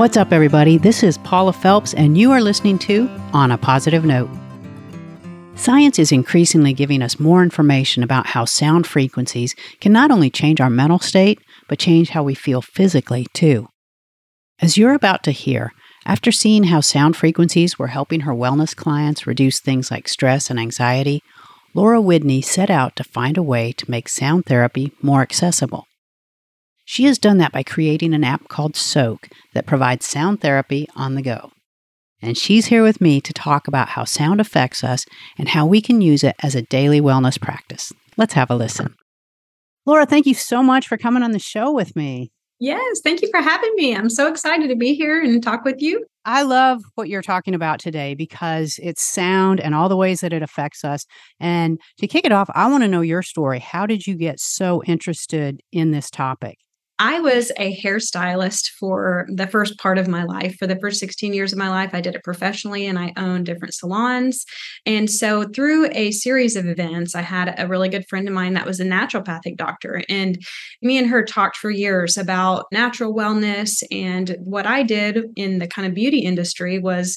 What's up, everybody? This is Paula Phelps, and you are listening to On a Positive Note. Science is increasingly giving us more information about how sound frequencies can not only change our mental state, but change how we feel physically, too. As you're about to hear, after seeing how sound frequencies were helping her wellness clients reduce things like stress and anxiety, Laura Widney set out to find a way to make sound therapy more accessible. She has done that by creating an app called Soaak that provides sound therapy on the go. And she's here with me to talk about how sound affects us and how we can use it as a daily wellness practice. Let's have a listen. Laura, thank you so much for coming on the show with me. Yes, thank you for having me. I'm so excited to be here and talk with you. I love what you're talking about today because it's sound and all the ways that it affects us. And to kick it off, I want to know your story. How did you get so interested in this topic? I was a hairstylist for the first part of my life. For the first 16 years of my life, I did it professionally and I owned different salons. And so, through a series of events, I had a really good friend of mine that was a naturopathic doctor. And me and her talked for years about natural wellness. And what I did in the kind of beauty industry was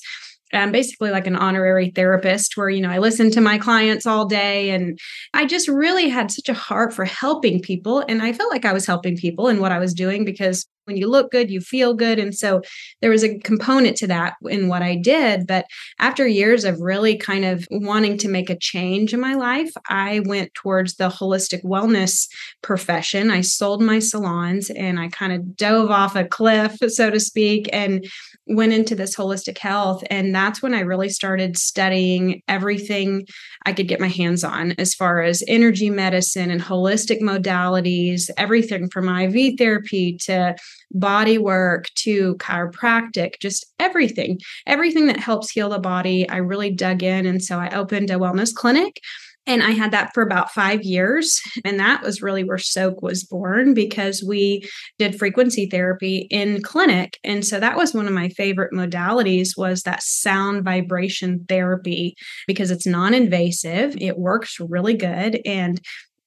I'm basically like an honorary therapist where, you know, I listen to my clients all day. And I just really had such a heart for helping people. And I felt like I was helping people in what I was doing because when you look good, you feel good. And so there was a component to that in what I did. But after years of really kind of wanting to make a change in my life, I went towards the holistic wellness profession. I sold my salons and I kind of dove off a cliff, so to speak, and went into this holistic health. And that's when I really started studying everything I could get my hands on as far as energy medicine and holistic modalities, everything from IV therapy to body work to chiropractic, just everything, everything that helps heal the body. I really dug in. And so I opened a wellness clinic. And I had that for about five years. And that was really where Soaak was born because we did frequency therapy in clinic. And so that was one of my favorite modalities was that sound vibration therapy because it's non-invasive. It works really good. And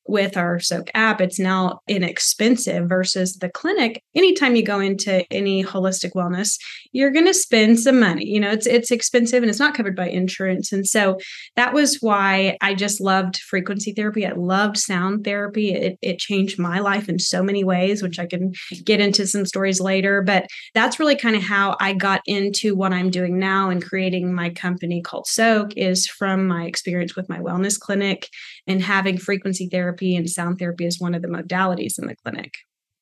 with our Soaak app, it's now inexpensive versus the clinic. Anytime you go into any holistic wellness, you're going to spend some money. You know, it's it's expensive and it's not covered by insurance. And so that was why I just loved frequency therapy. I loved sound therapy. It it changed my life in so many ways, which I can get into some stories later. But that's really kind of how I got into what I'm doing now and creating my company called Soaak is from my experience with my wellness clinic and having frequency therapy therapy and sound therapy is one of the modalities in the clinic.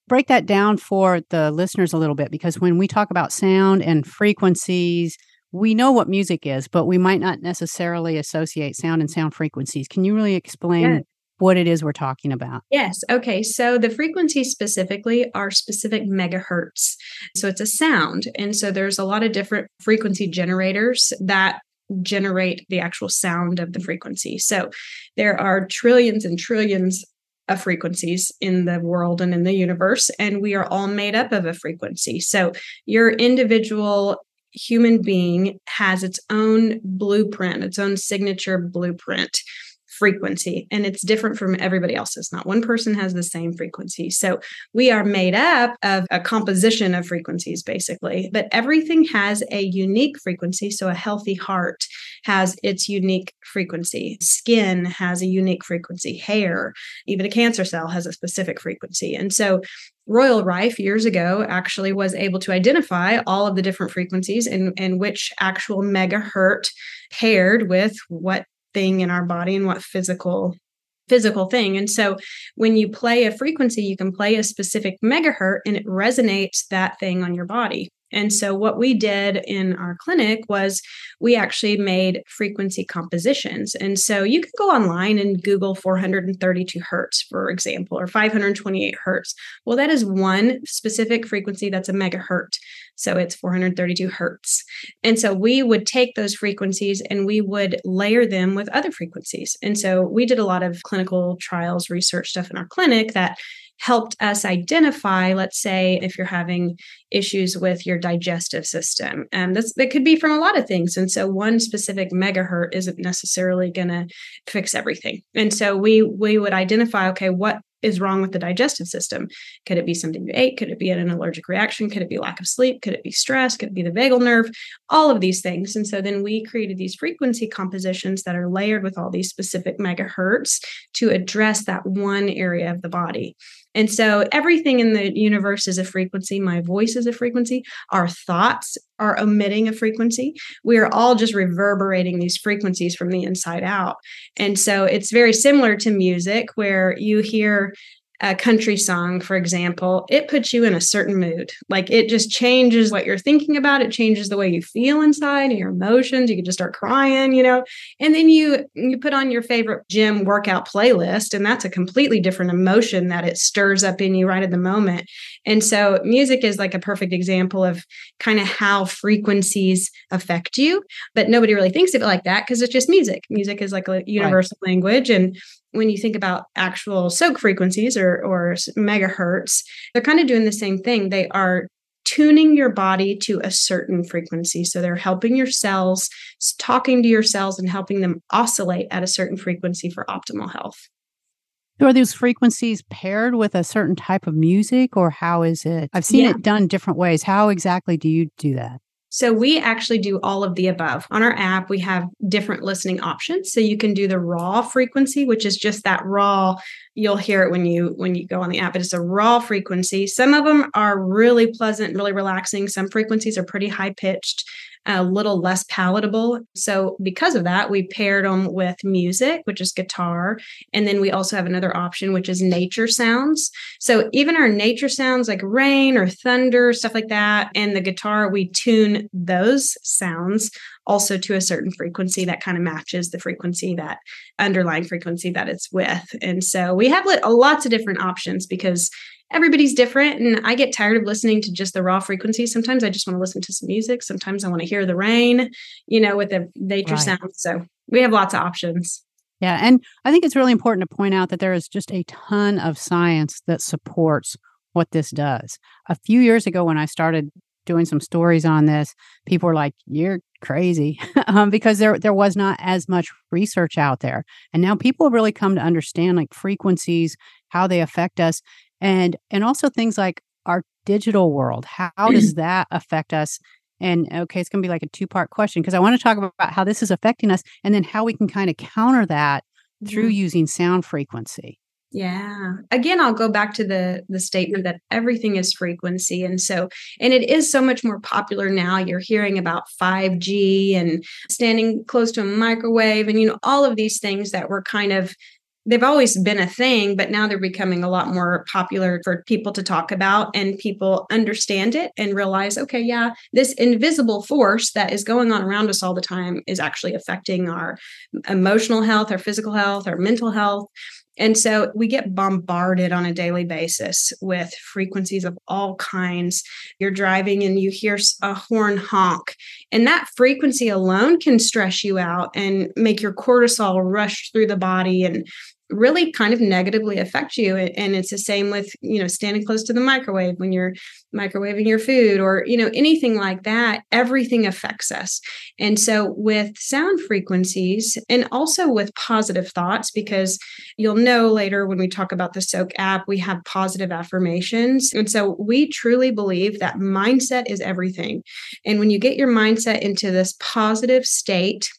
Break that down for the listeners a little bit because when we talk about sound and frequencies, we know what music is, but we might not necessarily associate sound and sound frequencies. Can you really explain what it is we're talking about. Yes. Okay. So the frequencies specifically are specific megahertz. So it's a sound. And so there's a lot of different frequency generators that generate the actual sound of the frequency. So there are trillions and trillions of frequencies in the world and in the universe, and we are all made up of a frequency. So your individual human being has its own blueprint, its own signature blueprint frequency and it's different from everybody else's. Not one person has the same frequency. So we are made up of a composition of frequencies, basically, but everything has a unique frequency. So a healthy heart has its unique frequency, skin has a unique frequency, hair, even a cancer cell has a specific frequency. And so Royal Rife years ago actually was able to identify all of the different frequencies and, and which actual megahertz paired with what thing in our body and what physical physical thing. And so when you play a frequency, you can play a specific megahertz and it resonates that thing on your body. And so, what we did in our clinic was we actually made frequency compositions. And so, you can go online and Google 432 hertz, for example, or 528 hertz. Well, that is one specific frequency that's a megahertz. So, it's 432 hertz. And so, we would take those frequencies and we would layer them with other frequencies. And so, we did a lot of clinical trials, research stuff in our clinic that helped us identify, let's say, if you're having issues with your digestive system. And that could be from a lot of things. And so one specific megahertz isn't necessarily going to fix everything. And so we we would identify okay, what is wrong with the digestive system. Could it be something you ate? Could it be an allergic reaction? Could it be lack of sleep? Could it be stress? Could it be the vagal nerve? All of these things. And so then we created these frequency compositions that are layered with all these specific megahertz to address that one area of the body. And so everything in the universe is a frequency. My voice is a frequency. Our thoughts are emitting a frequency. We are all just reverberating these frequencies from the inside out. And so it's very similar to music where you hear a country song, for example, it puts you in a certain mood. Like it just changes what you're thinking about. It changes the way you feel inside and your emotions. You can just start crying, you know. And then you you put on your favorite gym workout playlist, and that's a completely different emotion that it stirs up in you right at the moment. And so music is like a perfect example of kind of how frequencies affect you. But nobody really thinks of it like that because it's just music. Music is like a universal right. language. And when you think about actual Soaak frequencies or, or megahertz, they're kind of doing the same thing. They are tuning your body to a certain frequency. So they're helping your cells, talking to your cells, and helping them oscillate at a certain frequency for optimal health. Are those frequencies paired with a certain type of music, or how is it? I've seen yeah. it done different ways. How exactly do you do that? So we actually do all of the above. On our app, we have different listening options. So you can do the raw frequency, which is just that raw you'll hear it when you when you go on the app. It's a raw frequency. Some of them are really pleasant, really relaxing. Some frequencies are pretty high pitched a little less palatable. So, because of that, we paired them with music, which is guitar. And then we also have another option, which is nature sounds. So, even our nature sounds like rain or thunder, stuff like that, and the guitar, we tune those sounds also to a certain frequency that kind of matches the frequency that underlying frequency that it's with. And so, we have lots of different options because everybody's different and i get tired of listening to just the raw frequency. Sometimes i just want to listen to some music. Sometimes i want to hear the rain you know with the nature right. sound. So we have lots of options. Yeah and i think it's really important to point out that there is just a ton of science that supports what this does. A few years ago when i started doing some stories on this people were like you're crazy um, because there there was not as much research out there. And now people really come to understand like frequencies how they affect us and and also things like our digital world how, does that affect us and okay it's going to be like a two part question because i want to talk about how this is affecting us and then how we can kind of counter that through mm-hmm. using sound frequency yeah. Again, I'll go back to the the statement that everything is frequency and so and it is so much more popular now. You're hearing about 5G and standing close to a microwave and you know all of these things that were kind of they've always been a thing, but now they're becoming a lot more popular for people to talk about and people understand it and realize, okay, yeah, this invisible force that is going on around us all the time is actually affecting our emotional health, our physical health, our mental health. And so we get bombarded on a daily basis with frequencies of all kinds. You're driving and you hear a horn honk, and that frequency alone can stress you out and make your cortisol rush through the body and really kind of negatively affect you and it's the same with you know standing close to the microwave when you're microwaving your food or you know anything like that everything affects us. And so with sound frequencies and also with positive thoughts because you'll know later when we talk about the Soaak app we have positive affirmations. And so we truly believe that mindset is everything. And when you get your mindset into this positive state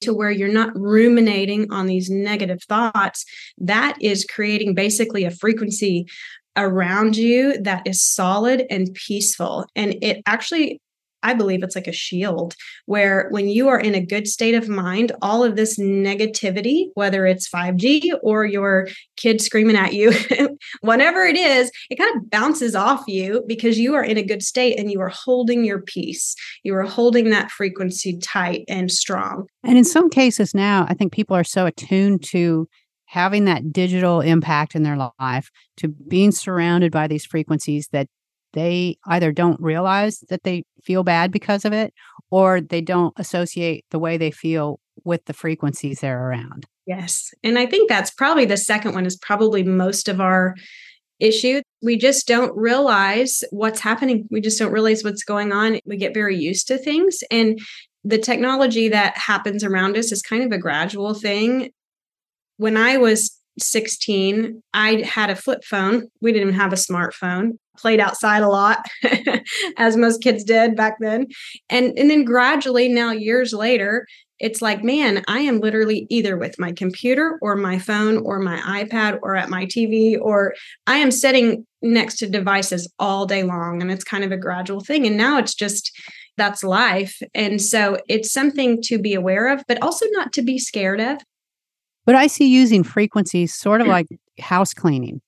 to where you're not ruminating on these negative thoughts, that is creating basically a frequency around you that is solid and peaceful. And it actually I believe it's like a shield where when you are in a good state of mind, all of this negativity, whether it's 5G or your kid screaming at you, whatever it is, it kind of bounces off you because you are in a good state and you are holding your peace. You are holding that frequency tight and strong. And in some cases now, I think people are so attuned to having that digital impact in their life to being surrounded by these frequencies that they either don't realize that they feel bad because of it or they don't associate the way they feel with the frequencies they're around. Yes. And I think that's probably the second one is probably most of our issue. We just don't realize what's happening. We just don't realize what's going on. We get very used to things. And the technology that happens around us is kind of a gradual thing. When I was 16, I had a flip phone. We didn't even have a smartphone. Played outside a lot, as most kids did back then. And, and then gradually, now years later, it's like, man, I am literally either with my computer or my phone or my iPad or at my TV, or I am sitting next to devices all day long. And it's kind of a gradual thing. And now it's just, that's life. And so it's something to be aware of, but also not to be scared of. But I see using frequencies sort of like house cleaning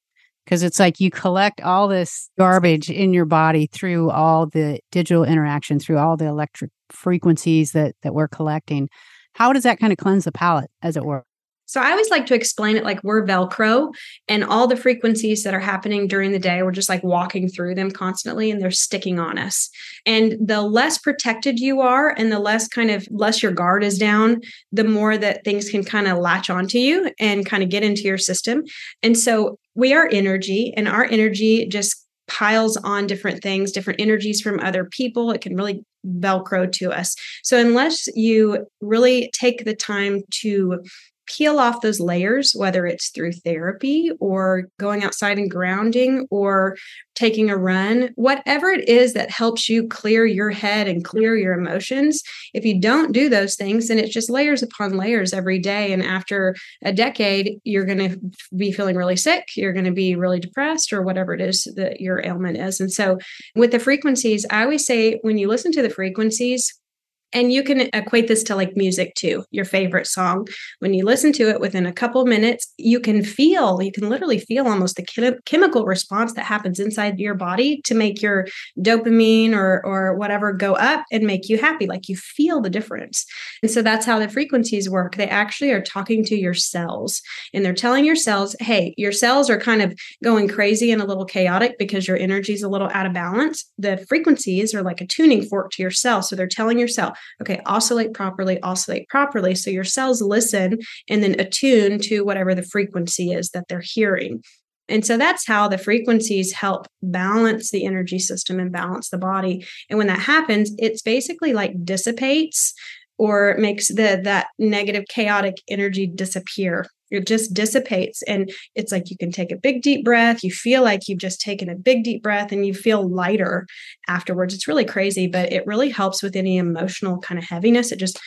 because it's like you collect all this garbage in your body through all the digital interaction, through all the electric frequencies that that we're collecting. How does that kind of cleanse the palate, as it were? So I always like to explain it like we're Velcro and all the frequencies that are happening during the day, we're just like walking through them constantly and they're sticking on us. And the less protected you are and the less kind of less your guard is down, the more that things can kind of latch onto you and kind of get into your system. And so we are energy and our energy just piles on different things, different energies from other people. It can really velcro to us. So unless you really take the time to peel off those layers, whether it's through therapy or going outside and grounding or taking a run, whatever it is that helps you clear your head and clear your emotions. If you don't do those things, then it's just layers upon layers every day. And after a decade, you're going to be feeling really sick. You're going to be really depressed or whatever it is that your ailment is. And so with the frequencies, I always say when you listen to the frequencies, and you can equate this to like music too, your favorite song. When you listen to it within a couple minutes, you can feel, you can literally feel almost the chemical response that happens inside your body to make your dopamine or or whatever go up and make you happy. Like you feel the difference. And so that's how the frequencies work. They actually are talking to your cells and they're telling your cells, hey, your cells are kind of going crazy and a little chaotic because your energy is a little out of balance. The frequencies are like a tuning fork to your cell. So they're telling your cell, okay, oscillate properly, oscillate properly. So your cells listen and then attune to whatever the frequency is that they're hearing. And so that's how the frequencies help balance the energy system and balance the body. And when that happens, it's basically like dissipates or makes the that negative chaotic energy disappear it just dissipates and it's like you can take a big deep breath you feel like you've just taken a big deep breath and you feel lighter afterwards. It's really crazy but it really helps with any emotional kind of heaviness. It just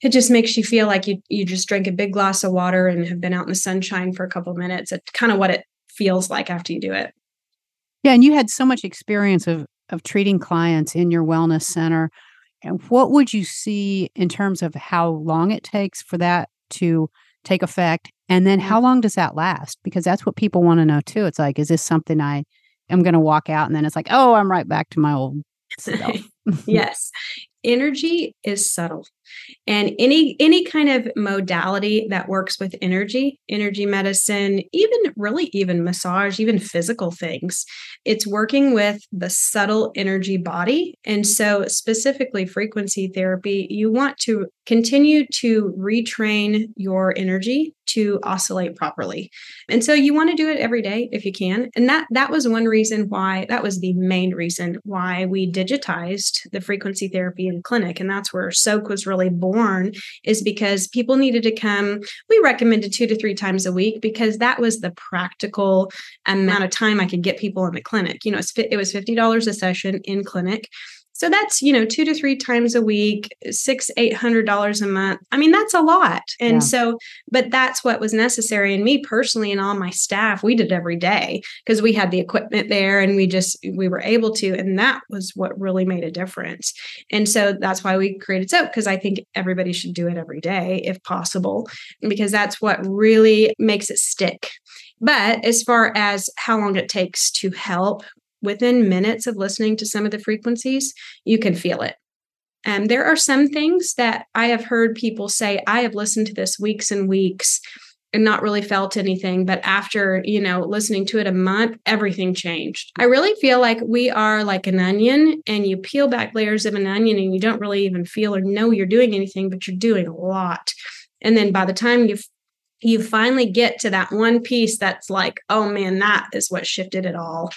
it just makes you feel like you you just drank a big glass of water and have been out in the sunshine for a couple minutes. It's kind of what it feels like after you do it. Yeah and you had so much experience of of treating clients in your wellness center. And what would you see in terms of how long it takes for that to take effect and then mm-hmm. how long does that last? Because that's what people want to know too. It's like is this something i am going to walk out and then it's like oh i'm right back to my old self. Yes. Energy is subtle and any any kind of modality that works with energy energy medicine even really even massage even physical things it's working with the subtle energy body and so specifically frequency therapy you want to continue to retrain your energy to oscillate properly. And so you want to do it every day if you can. And that that was one reason why that was the main reason why we digitized the frequency therapy in clinic and that's where Soaak was really born is because people needed to come we recommended 2 to 3 times a week because that was the practical amount of time I could get people in the clinic. You know, it was $50 a session in clinic so that's, you know, two to three times a week, six, eight hundred dollars a month. I mean, that's a lot. And yeah. so, but that's what was necessary. And me personally and all my staff, we did every day because we had the equipment there and we just we were able to. And that was what really made a difference. And so that's why we created Soaak, because I think everybody should do it every day if possible, because that's what really makes it stick. But as far as how long it takes to help within minutes of listening to some of the frequencies, you can feel it. And there are some things that I have heard people say, I have listened to this weeks and weeks and not really felt anything. But after, you know, listening to it a month, everything changed. I really feel like we are like an onion and you peel back layers of an onion and you don't really even feel or know you're doing anything, but you're doing a lot. And then by the time you you finally get to that one piece that's like, oh man, that is what shifted it all.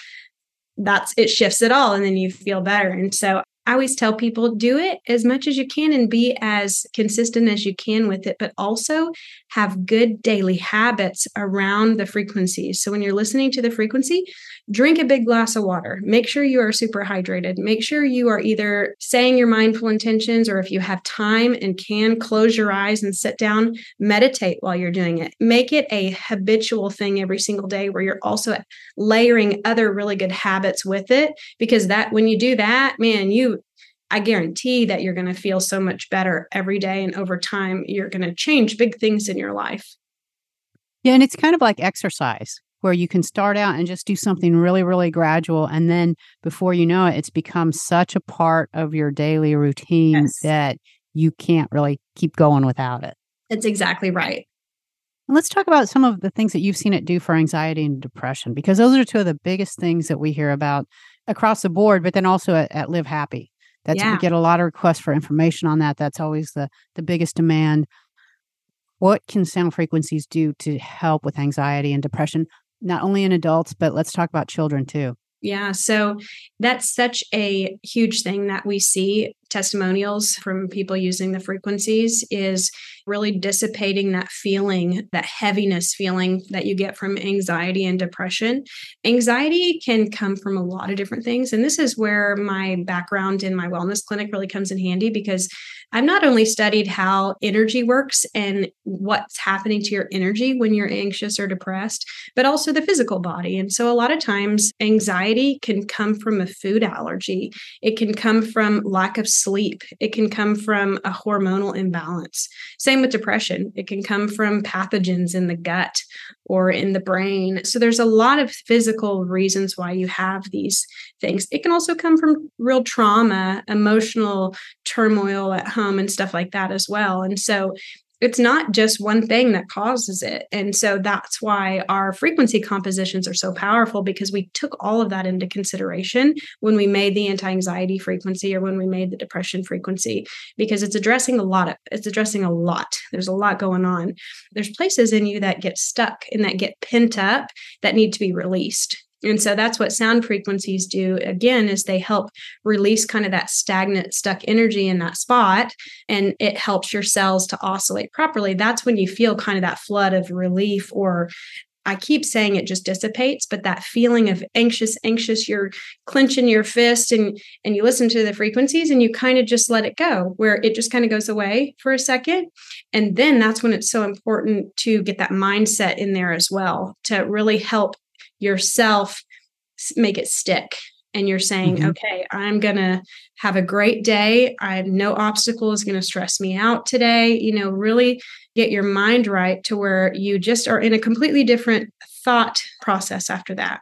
That's it shifts it all. And then you feel better. And so I always tell people do it as much as you can and be as consistent as you can with it, but also have good daily habits around the frequencies. So when you're listening to the frequency, drink a big glass of water. Make sure you are super hydrated. Make sure you are either saying your mindful intentions or if you have time and can close your eyes and sit down, meditate while you're doing it. Make it a habitual thing every single day where you're also layering other really good habits with it because that when you do that, man, you I guarantee that you're going to feel so much better every day. And over time, you're going to change big things in your life. Yeah. And it's kind of like exercise where you can start out and just do something really, really gradual. And then before you know it, it's become such a part of your daily routine yes. that you can't really keep going without it. That's exactly right. And let's talk about some of the things that you've seen it do for anxiety and depression, because those are two of the biggest things that we hear about across the board, but then also at, at Live Happy. That's yeah. we get a lot of requests for information on that. That's always the the biggest demand. What can sound frequencies do to help with anxiety and depression, not only in adults, but let's talk about children too. Yeah. So that's such a huge thing that we see testimonials from people using the frequencies is really dissipating that feeling, that heaviness feeling that you get from anxiety and depression. Anxiety can come from a lot of different things. And this is where my background in my wellness clinic really comes in handy because I've not only studied how energy works and what's happening to your energy when you're anxious or depressed, but also the physical body. And so a lot of times anxiety can come from a food allergy, it can come from lack of sleep. It can come from a hormonal imbalance. Same with depression. It can come from pathogens in the gut or in the brain. So there's a lot of physical reasons why you have these things. It can also come from real trauma, emotional turmoil at home, and stuff like that as well. And so it's not just one thing that causes it. And so that's why our frequency compositions are so powerful because we took all of that into consideration when we made the anti-anxiety frequency or when we made the depression frequency because it's addressing a lot of it's addressing a lot. There's a lot going on. There's places in you that get stuck and that get pent up that need to be released. And so that's what sound frequencies do again is they help release kind of that stagnant stuck energy in that spot and it helps your cells to oscillate properly. That's when you feel kind of that flood of relief or I keep saying it just dissipates, but that feeling of anxious, anxious, you're clenching your fist and and you listen to the frequencies and you kind of just let it go, where it just kind of goes away for a second. And then that's when it's so important to get that mindset in there as well to really help yourself make it stick. And you're saying mm-hmm. okay i'm going to have a great day. I have no obstacle is going to stress me out today. You know really get your mind right to where you just are in a completely different thought process after that.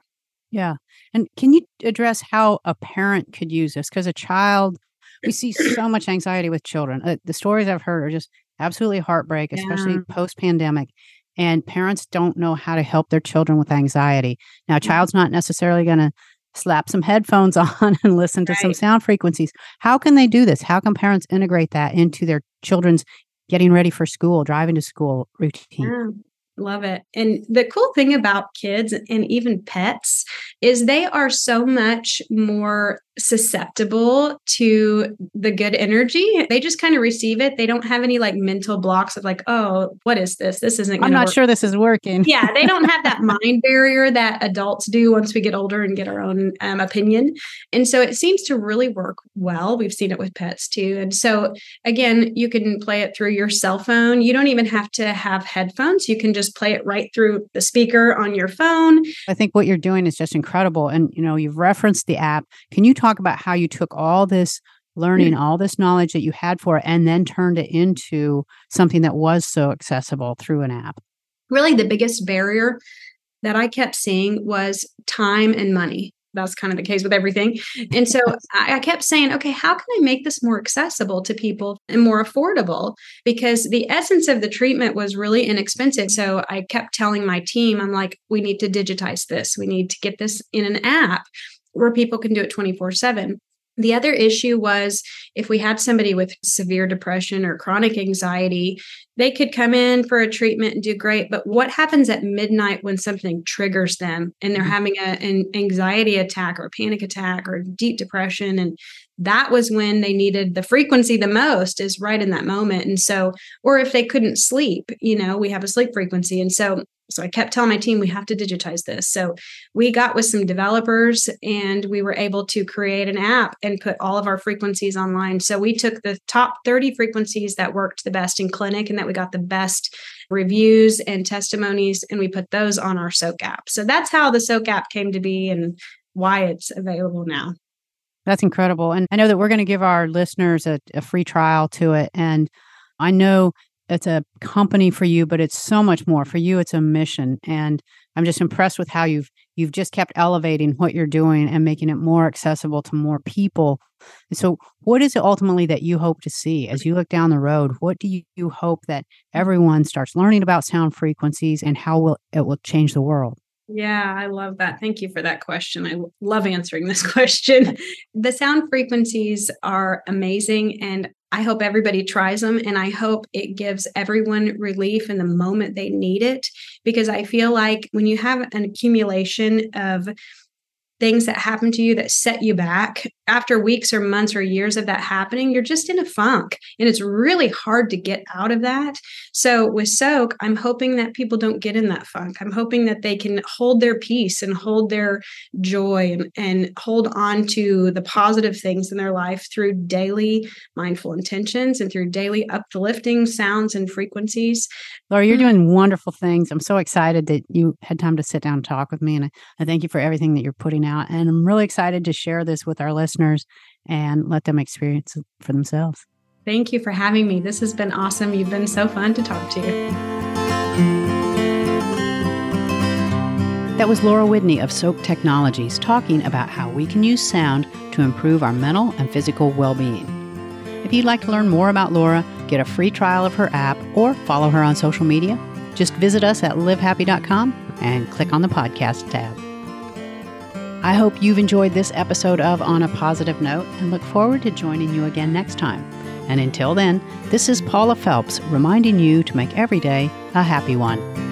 Yeah. And can you address how a parent could use this? Because a child we see so much anxiety with children. Uh, the stories i've heard are just absolutely heartbreak especially yeah. post pandemic and parents don't know how to help their children with anxiety. Now, a mm-hmm. child's not necessarily going to slap some headphones on and listen to right. some sound frequencies. How can they do this? How can parents integrate that into their children's getting ready for school, driving to school routine? Yeah. Love it. And the cool thing about kids and even pets is they are so much more susceptible to the good energy. They just kind of receive it. They don't have any like mental blocks of like, oh, what is this? This isn't. I'm not work. sure this is working. yeah, they don't have that mind barrier that adults do once we get older and get our own um, opinion. And so it seems to really work well. We've seen it with pets too. And so again, you can play it through your cell phone. You don't even have to have headphones. You can just play it right through the speaker on your phone. I think what you're doing is just incredible. And you know, you've referenced the app. Can you talk talk about how you took all this learning, mm-hmm. all this knowledge that you had for it, and then turned it into something that was so accessible through an app? Really, the biggest barrier that I kept seeing was time and money. That's kind of the case with everything. And so I, kept saying, okay, how can I make this more accessible to people and more affordable? Because the essence of the treatment was really inexpensive. So I kept telling my team, I'm like, we need to digitize this. We need to get this in an app where people can do it 24 7. The other issue was if we had somebody with severe depression or chronic anxiety, they could come in for a treatment and do great but what happens at midnight when something triggers them and they're mm-hmm. having a, an anxiety attack or a panic attack or deep depression and that was when they needed the frequency the most is right in that moment and so or if they couldn't sleep you know we have a sleep frequency and so so I kept telling my team we have to digitize this. So we got with some developers and we were able to create an app and put all of our frequencies online. So we took the top 30 frequencies that worked the best in clinic and that we got the best reviews and testimonies and we put those on our Soaak app. So that's how the Soaak app came to be and why it's available now. That's incredible. And I know that we're going to give our listeners a, a free trial to it. And I know it's a company for you, but it's so much more. For you, it's a mission. And I'm just impressed with how you've you've just kept elevating what you're doing and making it more accessible to more people. And so what is it ultimately that you hope to see as you look down the road? What do you, you hope that everyone starts learning about sound frequencies and how will it will change the world? Yeah, I love that. Thank you for that question. I love answering this question. the sound frequencies are amazing and I hope everybody tries them and I hope it gives everyone relief in the moment they need it because I feel like when you have an accumulation of things that happen to you that set you back after weeks or months or years of that happening you're just in a funk and it's really hard to get out of that so with Soaak i'm hoping that people don't get in that funk i'm hoping that they can hold their peace and hold their joy and, and hold on to the positive things in their life through daily mindful intentions and through daily uplifting sounds and frequencies Laura, you're mm-hmm. doing wonderful things. I'm so excited that you had time to sit down and talk with me. And I, I thank you for everything that you're putting out. And I'm really excited to share this with our listeners and let them experience it for themselves. Thank you for having me. This has been awesome. You've been so fun to talk to. That was Laura Widney of Soaak Technologies talking about how we can use sound to improve our mental and physical well being. If you'd like to learn more about Laura, get a free trial of her app, or follow her on social media, just visit us at livehappy.com and click on the podcast tab. I hope you've enjoyed this episode of On a Positive Note and look forward to joining you again next time. And until then, this is Paula Phelps reminding you to make every day a happy one.